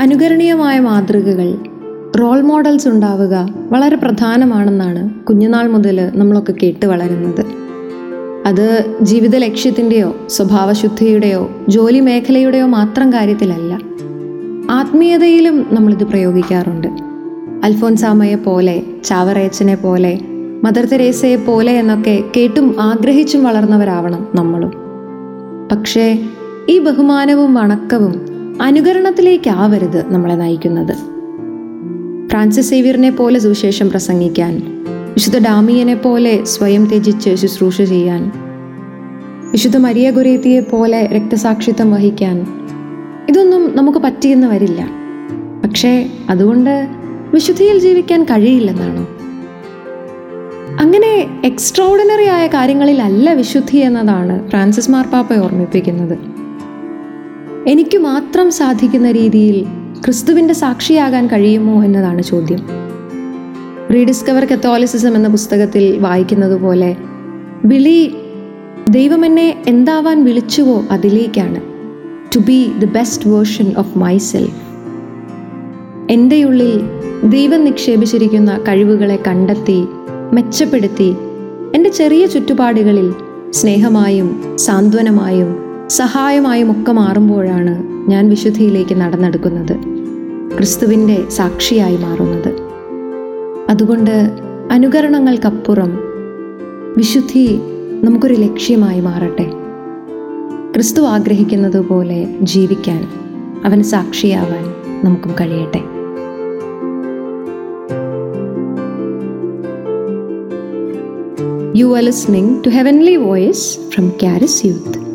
അനുകരണീയമായ മാതൃകകൾ role models ഉണ്ടാവുക വളരെ പ്രധാനമാണെന്നാണ് കുഞ്ഞുനാൾ മുതൽ നമ്മളൊക്കെ കേട്ട് വളരുന്നത്. അത് ജീവിത ലക്ഷ്യത്തിന്റെയോ സ്വഭാവശുദ്ധിയുടെയോ ജോലി മേഖലയുടെയോ മാത്രം കാര്യത്തിലല്ല. ആത്മീയതയിലും നമ്മളിത് പ്രയോഗിക്കാറുണ്ട്. അൽഫോൻസാമയെ പോലെ ചാവറേച്ചനെ പോലെ മദർ തെരേസയെ പോലെ എന്നൊക്കെ കേട്ടും ആഗ്രഹിച്ചും വളർന്നവരാവണം നമ്മളും. പക്ഷേ ഈ ബഹുമാനവും വണക്കവും അനുകരണത്തിലേക്കാവരുത് നമ്മളെ നയിക്കുന്നത്. ഫ്രാൻസിസ് സേവ്യറിനെ പോലെ സുവിശേഷം പ്രസംഗിക്കാൻ വിശുദ്ധ ഡാമിയനെ പോലെ സ്വയം ത്യജിച്ച് ശുശ്രൂഷ ചെയ്യാൻ വിശുദ്ധ മരിയ ഗുരേത്തിയെ പോലെ രക്തസാക്ഷിത്വം വഹിക്കാൻ ഇതൊന്നും നമുക്ക് പറ്റിയെന്ന് വരില്ല. പക്ഷേ അതുകൊണ്ട് വിശുദ്ധിയിൽ ജീവിക്കാൻ കഴിയില്ലെന്നാണോ? അങ്ങനെ എക്സ്ട്രോർഡിനറി ആയ കാര്യങ്ങളിലല്ല വിശുദ്ധി എന്നതാണ് ഫ്രാൻസിസ് മാർപ്പാപ്പ ഓർമ്മിപ്പിക്കുന്നത്. എനിക്ക് മാത്രം സാധിക്കുന്ന രീതിയിൽ ക്രിസ്തുവിന്റെ സാക്ഷിയാകാൻ കഴിയുമോ എന്നതാണ് ചോദ്യം. റീഡിസ്കവർ കത്തോലിസിസം എന്ന പുസ്തകത്തിൽ വായിക്കുന്നത് പോലെ വിളി ദൈവം എന്നെ എന്താവാൻ വിളിച്ചുവോ അതിലേക്കാണ്. To be the best version of myself എന്റെ ഉള്ളിൽ ദൈവം നിക്ഷേപിച്ചിരിക്കുന്ന കഴിവുകളെ കണ്ടെത്തി മെച്ചപ്പെടുത്തി എന്റെ ചെറിയ ചുറ്റുപാടുകളിൽ സ്നേഹമായും സാന്ത്വനമായും സഹായമായും ഒക്കെ മാറുമ്പോഴാണ് ഞാൻ വിശുദ്ധിയിലേക്ക് നടന്നെടുക്കുന്നത്. ക്രിസ്തുവിന്റെ സാക്ഷിയായി മാറുന്നത്. അതുകൊണ്ട് അനുകരണങ്ങൾക്കപ്പുറം വിശുദ്ധി നമുക്കൊരു ലക്ഷ്യമായി മാറട്ടെ. ക്രിസ്തു ആഗ്രഹിക്കുന്നത് പോലെ ജീവിക്കാൻ അവൻ സാക്ഷിയാവാൻ നമുക്കും കഴിയട്ടെ. You are listening to Heavenly Voice from Caris Youth.